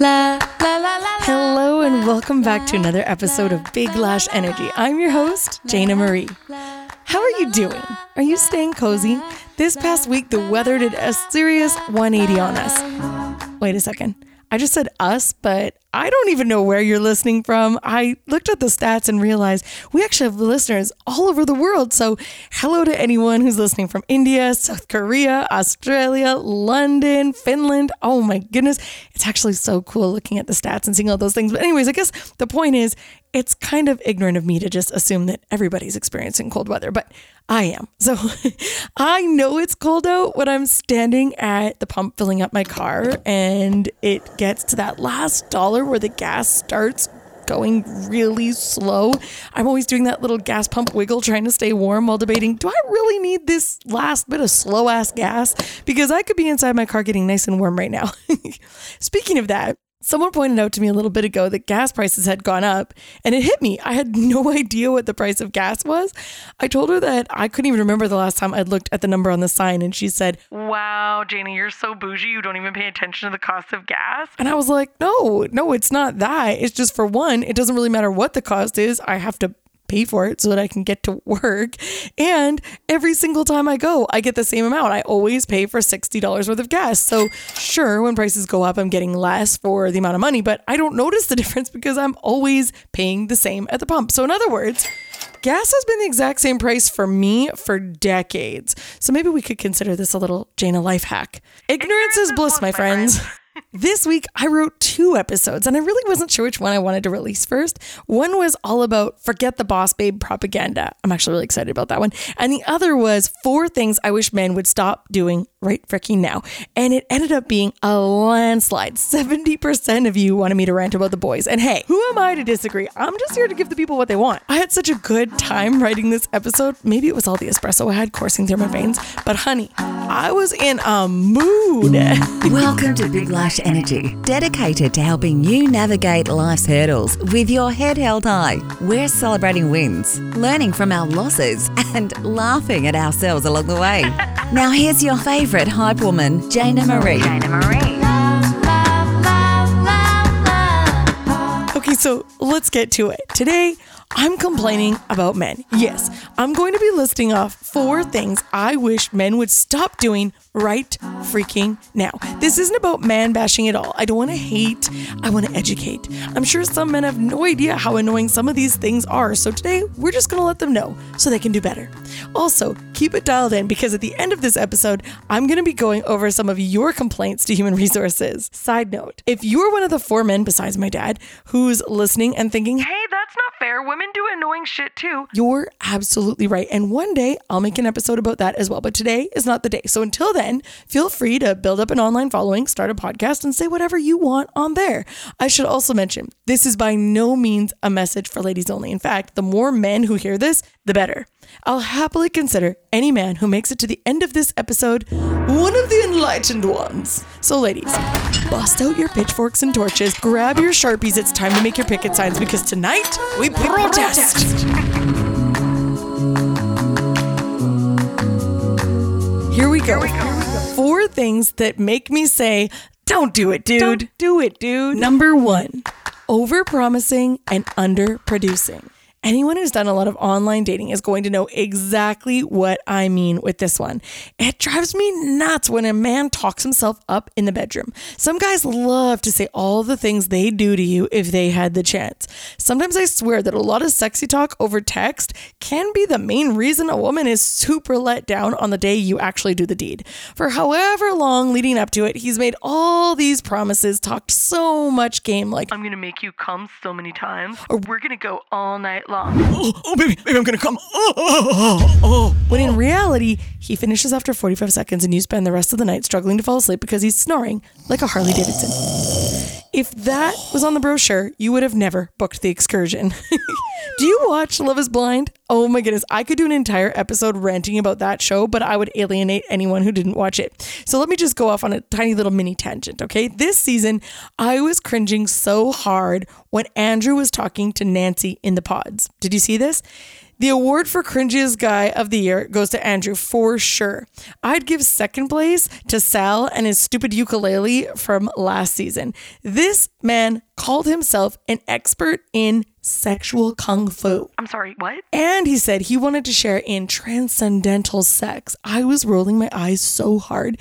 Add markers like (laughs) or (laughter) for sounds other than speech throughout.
La, la, la, la, Hello and welcome back to another episode of Big Lash Energy. I'm your host, Jayna Marie. How are you doing? Are you staying cozy? This past week, the weather did a serious 180 on us. Wait a second. I just said us, but I don't even know where you're listening from. I looked at the stats and realized we actually have listeners all over the world. So, hello to anyone who's listening from India, South Korea, Australia, London, Finland. Oh my goodness. It's actually so cool looking at the stats and seeing all those things. But, anyways, I guess the point is it's kind of ignorant of me to just assume that everybody's experiencing cold weather, but I am. So (laughs) I know it's cold out when I'm standing at the pump filling up my car and it gets to that last dollar where the gas starts going really slow. I'm always doing that little gas pump wiggle trying to stay warm while debating do I really need this last bit of slow ass gas? Because I could be inside my car getting nice and warm right now. (laughs) Speaking of that, Someone pointed out to me a little bit ago that gas prices had gone up and it hit me. I had (laughs) no idea what the price of gas was. I told her that I couldn't even remember the last time I'd looked at the number on the sign and she said, Wow, Janie, you're so bougie. You don't even pay attention to the cost of gas. And I was like, No, no, it's not that. It's just for one, it doesn't really matter what the cost is. I have to pay for it so that I can get to work. And every single time I go, I get the same amount. I always pay for $60 worth of gas. So, sure, when prices go up, I'm getting less for the amount of money, but I don't notice the (laughs) difference because I'm always paying the same at the pump. So, in other words, gas has been the exact same price for me for decades. So maybe we could consider this a little Jayna life hack. Ignorance, Ignorance is bliss, my friends. This week, I wrote two episodes, and I really wasn't sure which one I wanted to release first. One was all about forget the boss babe propaganda. I'm actually really excited about that one. And the other was four things I wish men would stop doing right freaking now. And it ended up being a landslide. 70% of you wanted me to rant about the boys. And hey, who am I to disagree? I'm just here to give the people what they want. I had such a good time writing this episode. Maybe it was all the espresso I had coursing through my veins, but honey, I was in a mood. Welcome to Big Lash Energy, dedicated to helping you navigate life's hurdles with your head held high. We're celebrating wins, learning from our losses, and laughing at ourselves along the way. (laughs) now, here's your favorite hype woman, Jayna Marie. Jayna Marie. Okay, so let's get to it. Today, I'm complaining oh. about men. Yes, I'm going to be listing off four oh. things I wish men would stop doing right freaking now. This isn't about man bashing at all. I don't want to hate, I want to educate. I'm sure some men have no idea how annoying some of these things are, so today we're just going to let them know so they can do better. Also, keep it dialed in because at the end of this episode, I'm going to be going over some of your complaints to human (laughs) resources. Side note if you're one of the four men besides my dad who's listening and thinking, hey, that's not fair, women do annoying shit too, you're absolutely right. And one day I'll make an episode about that as well. But today is not the day. So until then, feel free to build up an online following, start a podcast, and say whatever you want on there. I should also mention this is by no means a message for ladies only. In fact, the more men who hear this, the better. I'll happily consider any man who makes it to the end of this episode one of the enlightened ones. So, ladies, bust out your pitchforks and torches, grab your sharpies. It's time to make your picket signs because tonight we protest. We protest. Here we go. Here we go. Four things that make me say, don't do it, dude. Don't do it, dude. Number one, over promising and under producing. Anyone who's done a lot of online dating is going to know exactly what I mean with this one. It drives me nuts when a man talks himself up in the bedroom. Some guys love to say all the things they do to you if they had the chance. Sometimes I swear that a lot of sexy talk over text can be the main reason a woman is super let down on the day you actually do the deed. For however long leading up to it, he's made all these promises, talked so much game like, I'm gonna make you come so many times, or we're gonna go all night long. Oh, oh baby, baby, I'm gonna come. Oh oh oh, oh, oh, oh, oh. When in reality, he finishes after 45 seconds and you spend the rest of the night struggling to fall asleep because he's snoring like a Harley Davidson. If that was on the brochure, you would have never booked the excursion. (laughs) Do you watch Love is Blind? Oh my goodness, I could do an entire episode ranting about that show, but I would alienate anyone who didn't watch it. So let me just go off on a tiny little mini tangent, okay? This season, I was cringing so hard when Andrew was talking to Nancy in the pods. Did you see this? The award for cringiest guy of the year goes to Andrew for sure. I'd give second place to Sal and his stupid ukulele from last season. This man called himself an expert in sexual kung fu. I'm sorry, what? And he said he wanted to share in transcendental sex. I was rolling my eyes so hard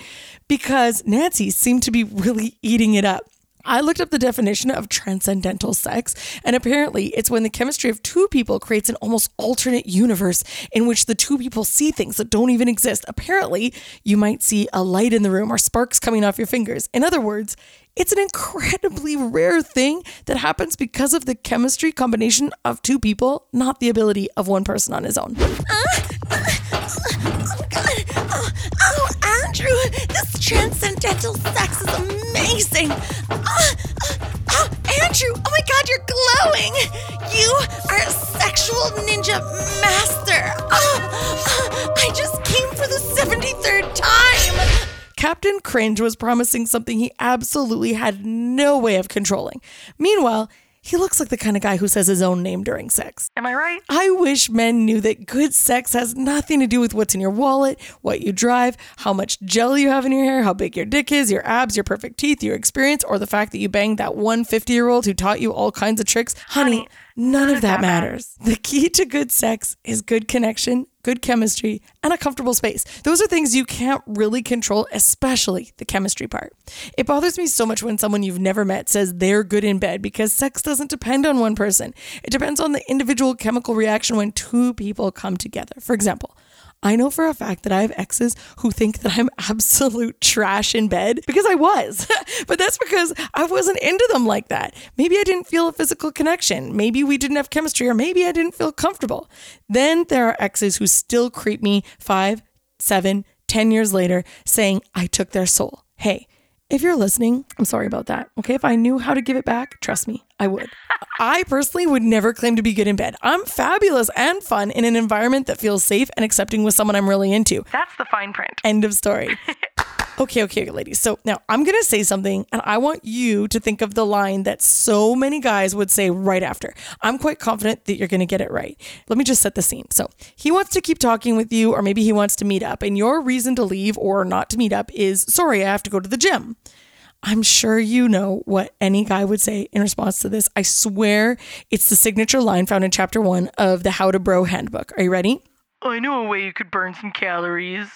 because Nancy seemed to be really eating it up. I looked up the definition of transcendental sex, and apparently it's when the chemistry of two people creates an almost alternate universe in which the two people see things that don't even exist. Apparently, you might see a light in the room or sparks coming off your fingers. In other words, it's an incredibly rare thing that happens because of the chemistry combination of two people, not the ability of one person on his own. Uh, uh, oh, oh, oh, Andrew, this transcendental sex is amazing. Oh, oh, Andrew, oh my God, you're glowing. You are a sexual ninja master. Oh, I just came for the 73rd time. Captain Cringe was promising something he absolutely had no way of controlling. Meanwhile, he looks like the kind of guy who says his own name during sex. Am I right? I wish men knew that good sex has nothing to do with what's in your wallet, what you drive, how much gel you have in your hair, how big your dick is, your abs, your perfect teeth, your experience, or the fact that you banged that one 50 year old who taught you all kinds of tricks. Honey, none of that matters. The key to good sex is good connection, good chemistry, and a comfortable space. Those are things you can't really control, especially the chemistry part. It bothers me so much when someone you've never met says they're good in bed because sex doesn't depend on one person. It depends on the individual chemical reaction when two people come together. For example, I know for a fact that I have exes who think that I'm (laughs) absolute trash in bed because I was. (laughs) but that's because I wasn't into them like that. Maybe I didn't feel a physical connection. Maybe we didn't have chemistry, or maybe I didn't feel comfortable. Then there are exes who still creep me five, seven, ten years later saying I took their soul. Hey, if you're listening, I'm sorry about that. Okay. If I knew how to give it back, trust me, I would. (laughs) I personally would never claim to be good in bed. I'm fabulous and fun in an environment that feels safe and accepting with someone I'm really into. That's the fine print. End of story. (laughs) Okay, okay, ladies. So now I'm going to say something, and I want you to think of the line that so many guys would say right after. I'm quite confident that you're going to get it right. Let me just set the scene. So he wants to keep talking with you, or maybe he wants to meet up, and your reason to leave or not to meet up is sorry, I have to go to the gym. I'm sure you know what any guy would say in response to this. I swear it's the signature line found in chapter one of the How to Bro handbook. Are you ready? Oh, I know a way you could burn some calories.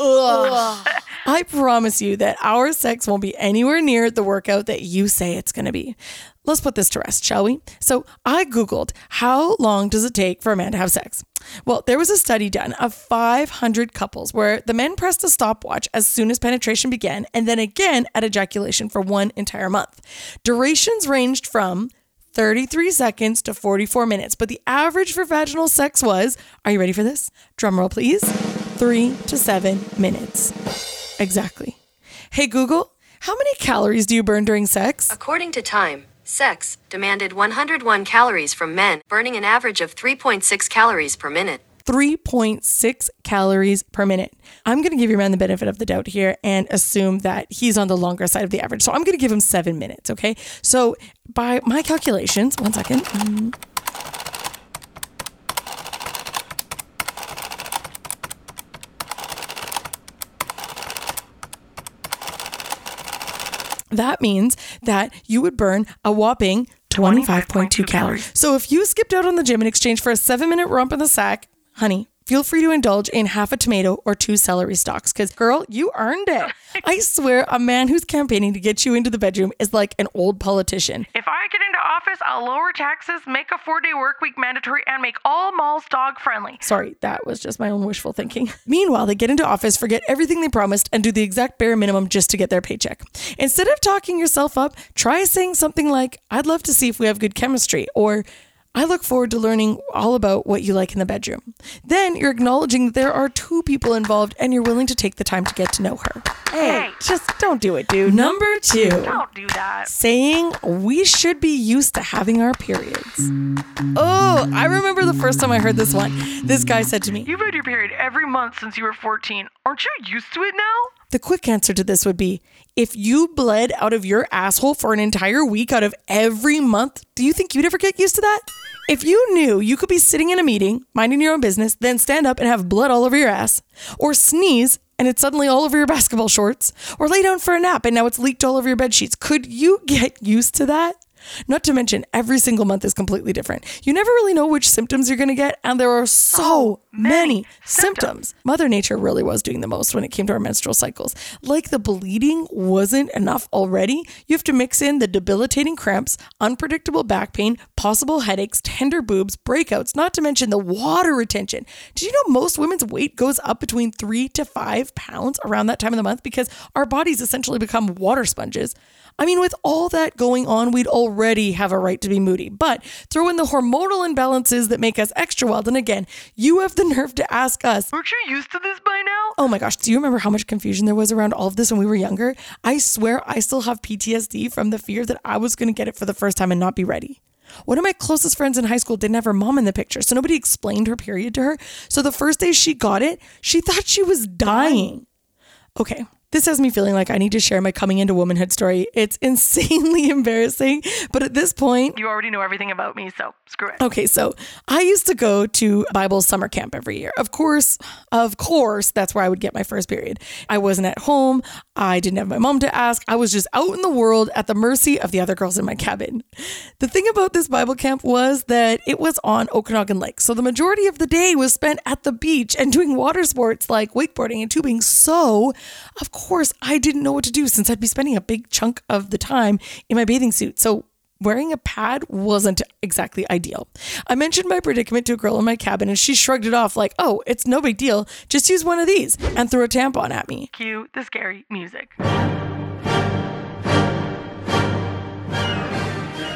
Ugh. I promise you that our sex won't be anywhere near the workout that you say it's going to be. Let's put this to rest, shall we? So, I Googled how long does it take for a man to have sex? Well, there was a study done of 500 couples where the men pressed a stopwatch as soon as penetration began and then again at ejaculation for one entire month. Durations ranged from 33 seconds to 44 minutes, but the average for vaginal sex was, are you ready for this? Drum roll, please. Three to seven minutes. Exactly. Hey, Google, how many calories do you burn during sex? According to Time, sex demanded 101 calories from men, burning an average of 3.6 calories per minute. 3.6 calories per minute. I'm going to give your man the benefit of the doubt here and assume that he's on the longer side of the average. So I'm going to give him seven minutes, okay? So by my calculations, one second. Mm. That means that you would burn a whopping 25.2 calories. So if you skipped out on the gym in exchange for a seven minute romp in the sack, honey, feel free to indulge in half a tomato or two celery stalks because, girl, you earned it. I swear, a man who's campaigning to get you into the bedroom is like an old politician. If I get into office, I'll lower taxes, make a four day work week mandatory, and make all malls dog friendly. Sorry, that was just my own wishful thinking. (laughs) Meanwhile, they get into office, forget everything they promised, and do the exact bare minimum just to get their paycheck. Instead of talking yourself up, try saying something like, I'd love to see if we have good chemistry, or I look forward to learning all about what you like in the bedroom. Then you're acknowledging that there are two people involved and you're willing to take the time to get to know her. Hey, Hey. just don't do it, dude. Number two. Don't do that. Saying we should be used to having our periods. Oh, I remember the first time I heard this one. This guy said to me, You've had your period every month since you were 14. Aren't you used to it now? The quick answer to this would be if you bled out of your asshole for an entire week out of every month, do you think you'd ever get used to that? If you knew you could be sitting in a meeting, minding your own business, then stand up and have blood all over your ass, or sneeze and it's suddenly all over your basketball shorts, or lay down for a nap and now it's leaked all over your bed sheets, could you get used to that? Not to mention, every single month is completely different. You never really know which symptoms you're going to get, and there are so many symptoms. Mother Nature really was doing the most when it came to our menstrual cycles. Like the bleeding wasn't enough already, you have to mix in the debilitating cramps, unpredictable back pain, possible headaches, tender boobs, breakouts, not to mention the water retention. Did you know most women's weight goes up between three to five pounds around that time of the month because our bodies essentially become water sponges? I mean, with all that going on, we'd already have a right to be moody. But throw in the hormonal imbalances that make us extra wild. And again, you have the nerve to ask us, Aren't you used to this by now? Oh my gosh, do you remember how much confusion there was around all of this when we were younger? I swear I still have PTSD from the fear that I was going to get it for the first time and not be ready. One of my closest friends in high school didn't have her mom in the picture, so nobody explained her period to her. So the first day she got it, she thought she was dying. Okay, this has me feeling like I need to share my coming into womanhood story. It's (laughs) insanely embarrassing, but at this point, You already know everything about me, so screw it. Okay, so I used to go to Bible summer camp every year. Of course, of course, that's where I would get my first period. I wasn't at home. I didn't have my mom to ask. I was just out in the world at the mercy of the other girls in my cabin. The thing about this Bible camp was that it was on Okanagan Lake. So the majority of the day was spent at the beach and doing water sports like wakeboarding and tubing. So, of course, I didn't know what to do since I'd be spending a big chunk of the time in my bathing suit. So wearing a pad wasn't exactly ideal. I mentioned my predicament to a girl in my cabin and she shrugged it off like, oh, it's no big deal. Just use one of these and threw a tampon at me. Cue the scary music.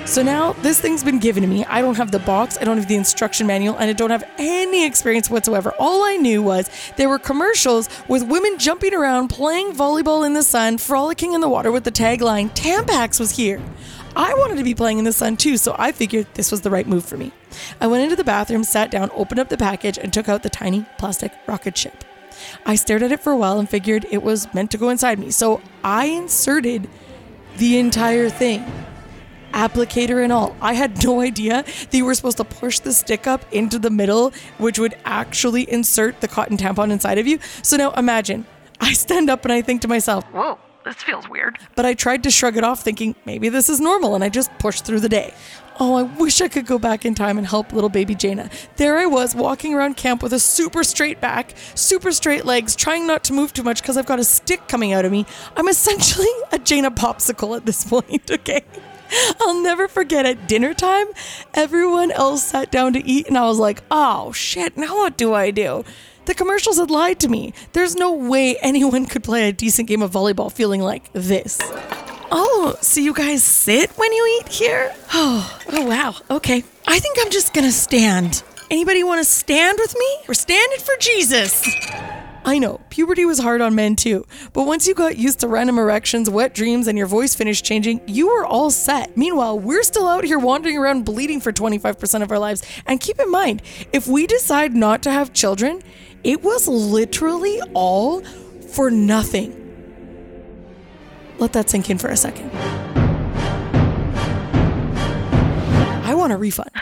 So now this thing's been given to me. I don't have the box, I don't have the instruction manual, and I don't have any experience whatsoever. All I knew was there were commercials with women jumping around, playing volleyball in the sun, frolicking in the water with the tagline, Tampax was here. I wanted to be playing in the sun too, so I figured this was the right move for me. I went into the bathroom, sat down, opened up the package, and took out the tiny plastic rocket ship. I stared at it for a while and figured it was meant to go inside me, so I inserted the entire thing applicator and all. I had no idea that you were supposed to push the stick up into the middle, which would actually insert the cotton tampon inside of you. So now imagine, I stand up and I think to myself, Whoa, this feels weird. but I tried to shrug it off, thinking maybe this is normal, and I just pushed through the day. Oh, I wish I could go back in time and help little baby Jayna. There I was, walking around camp with a super straight back, super straight legs, trying not to move too much because I've got a stick coming out of me. I'm essentially a Jayna popsicle at this (laughs) point, okay? I'll never forget at dinner time, everyone else sat down to eat, and I was like, oh shit, now what do I do? The commercials had lied to me. There's no way anyone could play a decent game of volleyball feeling like this. Oh, so you guys sit when you eat here? (sighs) Oh, oh wow. Okay. I think I'm just gonna stand. Anybody want to stand with me? We're standing for Jesus. I know, puberty was hard on men too, but once you got used to random erections, wet dreams, and your voice finished changing, you were all set. Meanwhile, we're still out here wandering around bleeding for 25% of our lives. And keep in mind, if we decide not to have children, it was literally all for nothing. Let that sink in for a second. I want a refund. (laughs)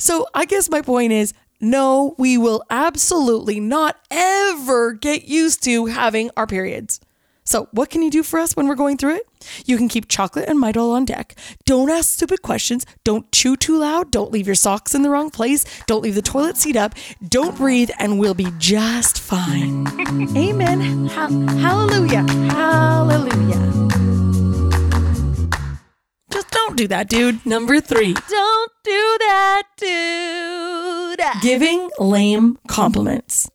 So I guess my point is no, we will absolutely not ever get used to having our periods. So, what can you do for us when we're going through it? You can keep chocolate and Midol on deck. Don't ask stupid questions. Don't chew too loud. Don't leave your socks in the wrong place. Don't leave the toilet seat up. Don't breathe, and we'll be just fine. (laughs) Amen. Ha- hallelujah. Hallelujah. Just don't do that, dude. Number three. Don't do that, dude. Giving lame compliments.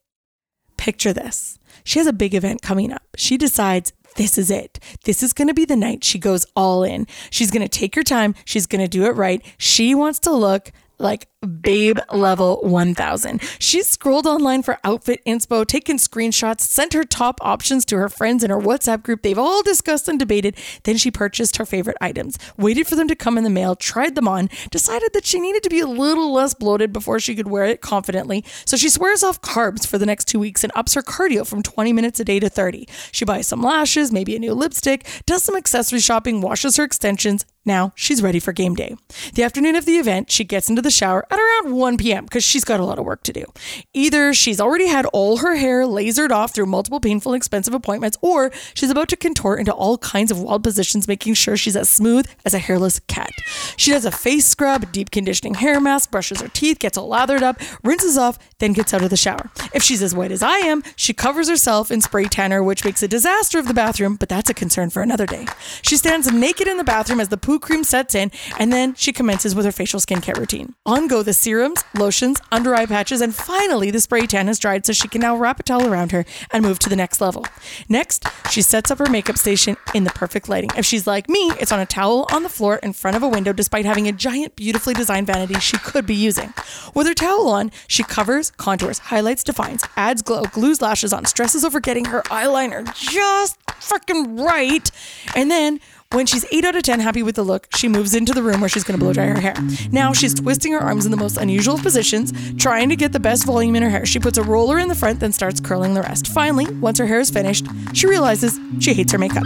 Picture this. She has a big event coming up. She decides this is it. This is going to be the night she goes all in. She's going to take her time. She's going to do it right. She wants to look like babe level 1000. She scrolled online for outfit inspo, taken screenshots, sent her top options to her friends in her WhatsApp group. They've all discussed and debated. Then she purchased her favorite items, waited for them to come in the mail, tried them on, decided that she needed to be a little less bloated before she could wear it confidently. So she swears off carbs for the next two weeks and ups her cardio from 20 minutes a day to 30. She buys some lashes, maybe a new lipstick, does some accessory shopping, washes her extensions, Now she's ready for game day. The afternoon of the event, she gets into the shower at around 1 p.m. because she's got a lot of work to do. Either she's already had all her hair lasered off through multiple painful, and expensive appointments, or she's about to contort into all kinds of wild positions, making sure she's as smooth as a hairless cat. She does a face scrub, deep conditioning hair mask, brushes her teeth, gets all lathered up, rinses off, then gets out of the shower. If she's as white as I am, she covers herself in spray tanner, which makes a disaster of the bathroom, but that's a concern for another day. She stands naked in the bathroom as the poo cream sets in, and then she commences with her facial skincare routine. On go the serums, lotions, under eye patches, and finally the spray tan is dried so she can now wrap a towel around her and move to the next level. Next, she sets up her makeup station in the perfect lighting. If she's like me, it's on a towel on the floor in front of a window despite having a giant, beautifully designed vanity she could be using. With her towel on, she covers, contours, highlights, defines, adds glow, glues lashes on, stresses over getting her eyeliner just freaking right, and then when she's 8 out of 10 happy with the look, she moves into the room where she's going to blow dry her hair. Now she's twisting her arms in the most unusual positions, trying to get the best volume in her hair. She puts a roller in the front, then starts curling the rest. Finally, once her hair is finished, she realizes she hates her makeup.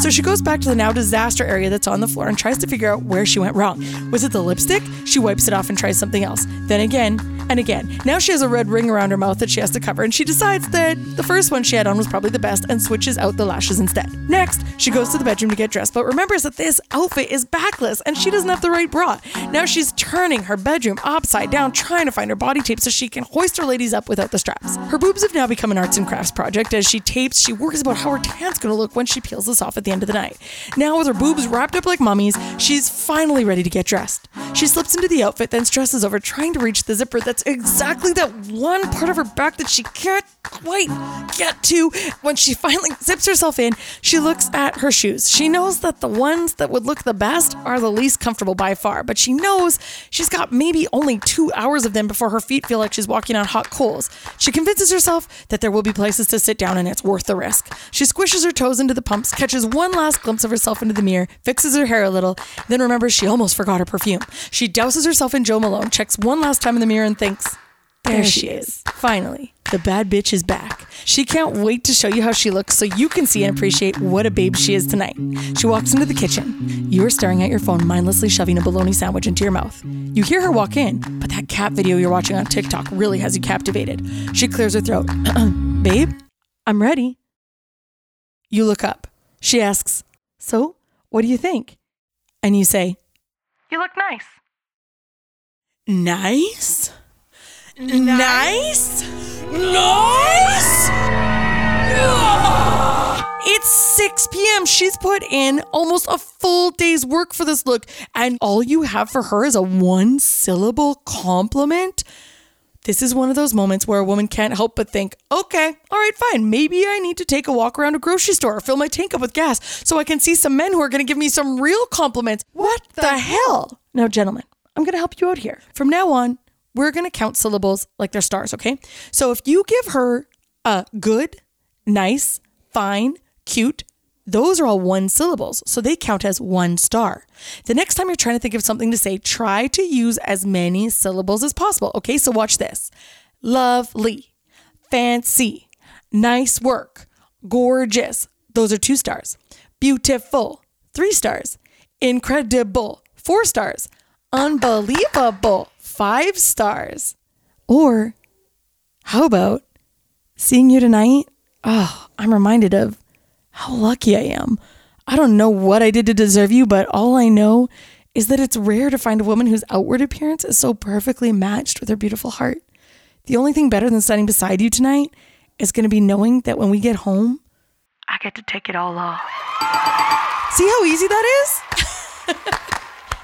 So she goes back to the now disaster area that's on the floor and tries to figure out where she went wrong. Was it the lipstick? She wipes it off and tries something else. Then again and again. Now she has a red ring around her mouth that she has to cover, and she decides that the first one she had on was probably the best and switches out the lashes instead. Next, she goes to the bedroom to get dressed, but remembers that this outfit is backless and she doesn't have the right bra. Now she's turning her bedroom upside down, trying to find her body tape so she can hoist her ladies up without the straps. Her boobs have now become an arts and crafts project. As she tapes, she worries about how her tan's gonna look when she peels this off at the end of the night. Now, with her boobs wrapped up like mummies, she's finally ready to get dressed. She slips into the outfit, then stresses over trying to reach the zipper that's exactly that one part of her back that she can't quite get to. When she finally zips herself in, she looks at her shoes. She knows that the ones that would look the best are the least comfortable by far, but she knows she's got maybe only two hours of them before her feet feel like she's walking on hot coals. She convinces herself that there will be places to sit down and it's worth the risk. She squishes her toes into the pumps, catches one last glimpse of herself into the mirror, fixes her hair a little, then remembers she almost forgot her perfume. She douses herself in Jo Malone, checks one last time in the mirror, and thinks, there she is. Finally, the bad bitch is back. She can't wait to show you how she looks so you can see and appreciate what a babe she is tonight. She walks into the kitchen. You are staring at your phone, mindlessly shoving a bologna sandwich into your mouth. You hear her walk in, but that cat video you're watching on TikTok really has you captivated. She clears her throat. (clears throat) babe, I'm ready. You look up. She asks, So, what do you think? And you say, You look nice. Nice? Nice? Nice? It's 6 p.m. She's put in almost a full day's work for this look, and all you have for her is a one syllable compliment. This is one of those moments where a woman can't help but think, okay, all right, fine. Maybe I need to take a walk around a grocery store or fill my tank up with gas so I can see some men who are going to give me some real compliments. What the hell? Now, gentlemen, I'm going to help you out here. From now on, we're going to count syllables like they're stars, okay? So if you give her a good, nice, fine, cute, those are all one syllables, so they count as one star. The next time you're trying to think of something to say, try to use as many syllables as possible. Okay, so watch this lovely, fancy, nice work, gorgeous. Those are two stars. Beautiful, three stars. Incredible, four stars. Unbelievable, five stars. Or how about seeing you tonight? Oh, I'm reminded of how lucky I am. I don't know what I did to deserve you, but all I know is that it's rare to find a woman whose outward appearance is so perfectly matched with her beautiful heart. The only thing better than standing beside you tonight is going to be knowing that when we get home, I get to take it all off. see how easy that is? (laughs)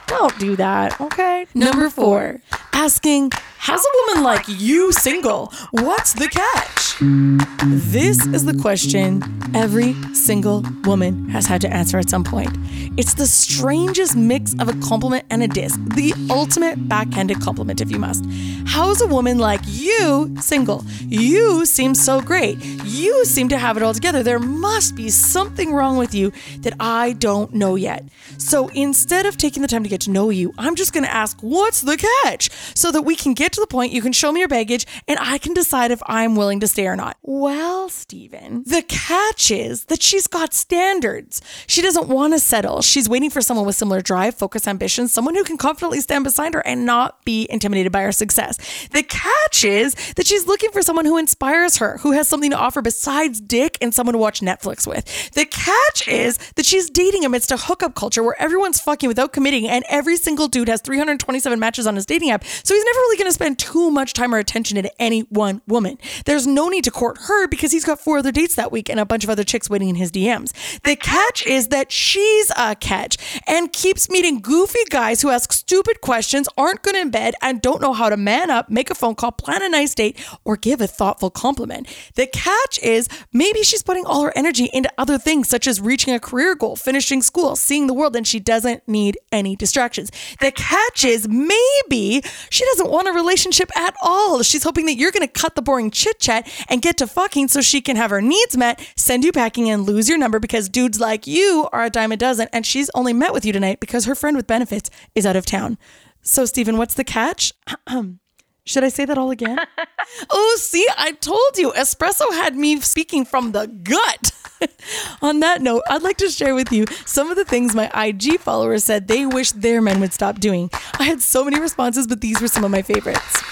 Don't do that, okay? Number four, asking, How's a woman like you single? What's the catch? This is the question every single woman has had to answer at some point. It's the strangest mix of a compliment and a diss, the ultimate backhanded compliment, if you must. How's a woman like you single? You seem so great. You seem to have it all together. There must be something wrong with you that I don't know yet. So instead of taking the time to get to know you, I'm just going to ask, What's the catch? So that we can get to the point you can show me your baggage and I can decide if I'm willing to stay or not. Well, Steven, the catch is that she's got standards. She doesn't want to settle. She's waiting for someone with similar drive, focus, ambitions, someone who can confidently stand beside her and not be intimidated by her success. The catch is that she's looking for someone who inspires her, who has something to offer besides dick and someone to watch Netflix with. The catch is that she's dating amidst a hookup culture where everyone's fucking without committing and every single dude has 327 matches on his dating app. So he's never really going to spend too much time or attention at any one woman. There's no need to court her because he's got four other dates that week and a bunch of other chicks waiting in his DMs. The catch is that she's a catch and keeps meeting goofy guys who ask stupid questions, aren't good in bed, and don't know how to man up, make a phone call, plan a nice date, or give a thoughtful compliment. The catch is maybe she's putting all her energy into other things such as reaching a career goal, finishing school, seeing the world, and she doesn't need any distractions. The catch is maybe she doesn't want a relationship at all. She's hoping that you're going to cut the boring chit chat and get to fucking so she can have her needs met, send you packing, and lose your number because dudes like you are a dime a dozen, and she's only met with you tonight because her friend with benefits is out of town. So, Stephen, what's the catch? (clears throat) Should I say that all again? (laughs) oh, see, I told you, espresso had me speaking from the gut. (laughs) On that note, I'd like to share with you some of the things my IG followers said they wish their men would stop doing. I had so many responses, but these were some of my favorites.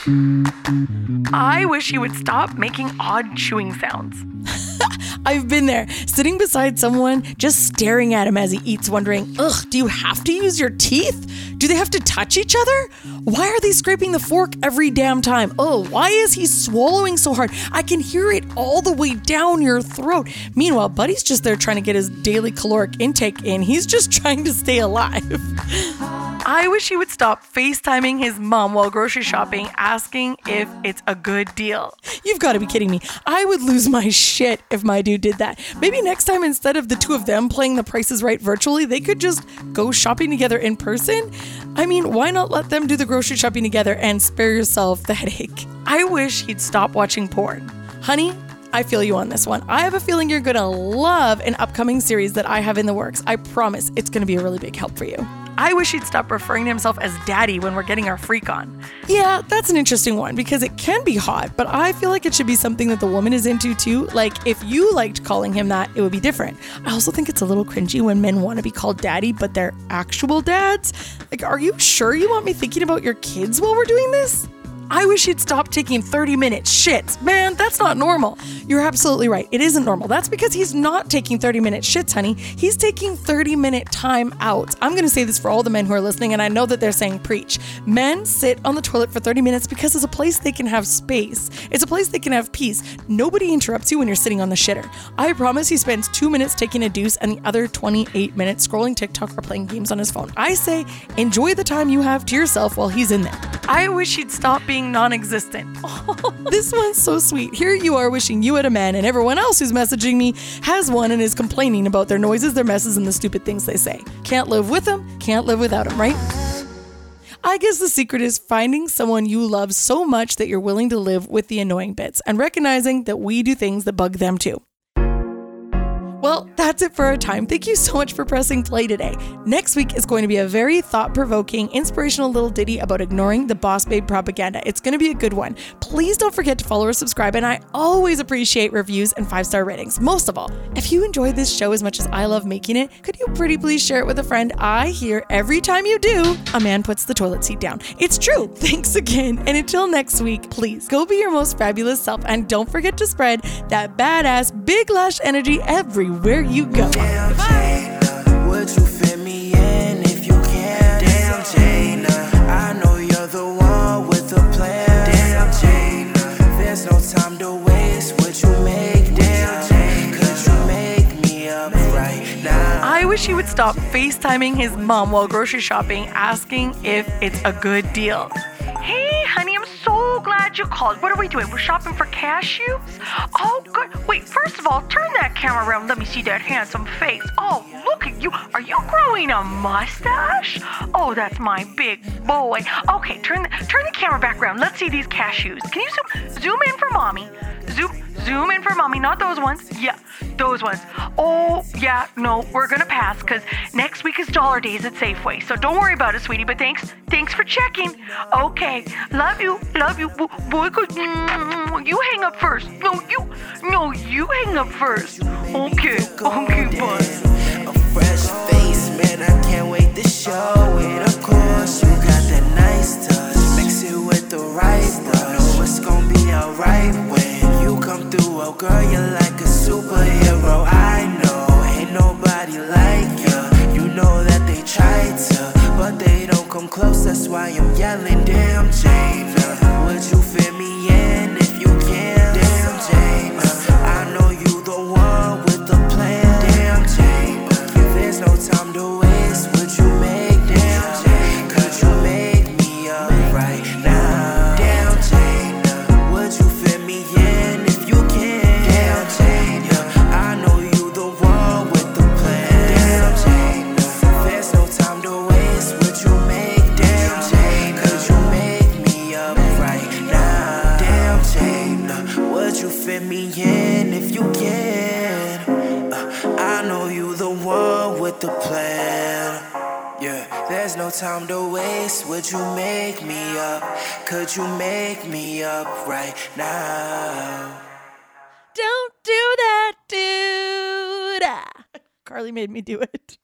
I wish he would stop making odd chewing sounds. (laughs) I've been there, sitting beside someone, just staring at him as he eats, wondering, ugh, do you have to use your teeth? Do they have to touch each other? Why are they scraping the fork every damn time? Oh, why is he swallowing so hard? I can hear it all the way down your throat. Meanwhile, Buddy's just there trying to get his daily caloric intake in. He's just trying to stay alive. I wish he would stop FaceTiming his mom while grocery shopping, asking if it's a good deal. You've got to be kidding me. I would lose my shit if my dude did that. Maybe next time, instead of the two of them playing the prices right virtually, they could just go shopping together in person. I mean, why not let them do the grocery shopping together and spare yourself the headache? I wish he'd stop watching porn. Honey, I feel you on this one. I have a feeling you're to love an upcoming series that I have in the works. I promise it's to be a really big help for you. I wish he'd stop referring to himself as daddy when we're getting our freak on. Yeah, that's an interesting one because it can be hot, but I feel like it should be something that the woman is into too. Like if you liked calling him that, it would be different. I also think it's a little cringy when men want to be called daddy, but they're actual dads. Like, are you sure you want me thinking about your kids while we're doing this? I wish he'd stop taking 30 minute shits. Man, that's not normal. You're absolutely right. It isn't normal. That's because he's not taking 30 minute shits, honey. He's taking 30 minute time out. I'm going to say this for all the men who are listening, and I know that they're saying preach. Men sit on the toilet for 30 minutes because it's a place they can have space. It's a place they can have peace. Nobody interrupts you when you're sitting on the shitter. I promise he spends two minutes taking a deuce and the other 28 minutes scrolling TikTok or playing games on his phone. I say enjoy the time you have to yourself while he's in there. I wish he'd stop being non existent. (laughs) This one's so sweet. Here you are wishing you had a man, and everyone else who's messaging me has one and is complaining about their noises, their messes, and the stupid things they say. Can't live with them, can't live without them, right? I guess the secret is finding someone you love so much that you're willing to live with the annoying bits and recognizing that we do things that bug them too. Well, that's it for our time. Thank you so much for pressing play today. Next week is going to be a very thought provoking, inspirational little ditty about ignoring the boss babe propaganda. It's going to be a good one. Please don't forget to follow or subscribe, and I always appreciate reviews and five star ratings. Most of all, if you enjoyed this show as much as I love making it, could you pretty please share it with a friend? I hear every time you do, a man puts the toilet seat down. It's true. (laughs) Thanks again. And until next week, please go be your most fabulous self and don't forget to spread that badass big lash energy everywhere you go. Damn, Jada, would you fit me in if you can? Damn, Jada, I know you're the one with the plan. Damn, Jada, there's no time to waste. Would you make damn, Jada? Could you make me up right now? I wish he would stop FaceTiming his mom while grocery shopping, asking if it's a good deal. So glad you called. What are we doing? We're shopping for cashews? Oh, good. Wait, first of all, turn that camera around. Let me see that handsome face. Oh, look at you. Are you growing a mustache? Oh, that's my big boy. Okay, turn the, turn the camera back around. Let's see these cashews. Can you zoom, zoom in for mommy? Zoom, zoom in for mommy, not those ones. Yeah, those ones. Oh, yeah, no, we're gonna pass because next week is dollar days at Safeway. So don't worry about it, sweetie. But thanks, thanks for checking. Okay, love you, love you, boy. Good. Mm, You hang up first. No, you, no, you hang up first. Okay, okay, bye. A fresh face, man, I can't wait to show it. Of course, you got that nice touch. Mix it with the right it's gonna be alright through. Oh, girl, you're like a superhero. I know, ain't nobody like you. You know that they try to, but they don't come close. That's why I'm yelling, damn, Jada. Would you fit me in Carly made me do it.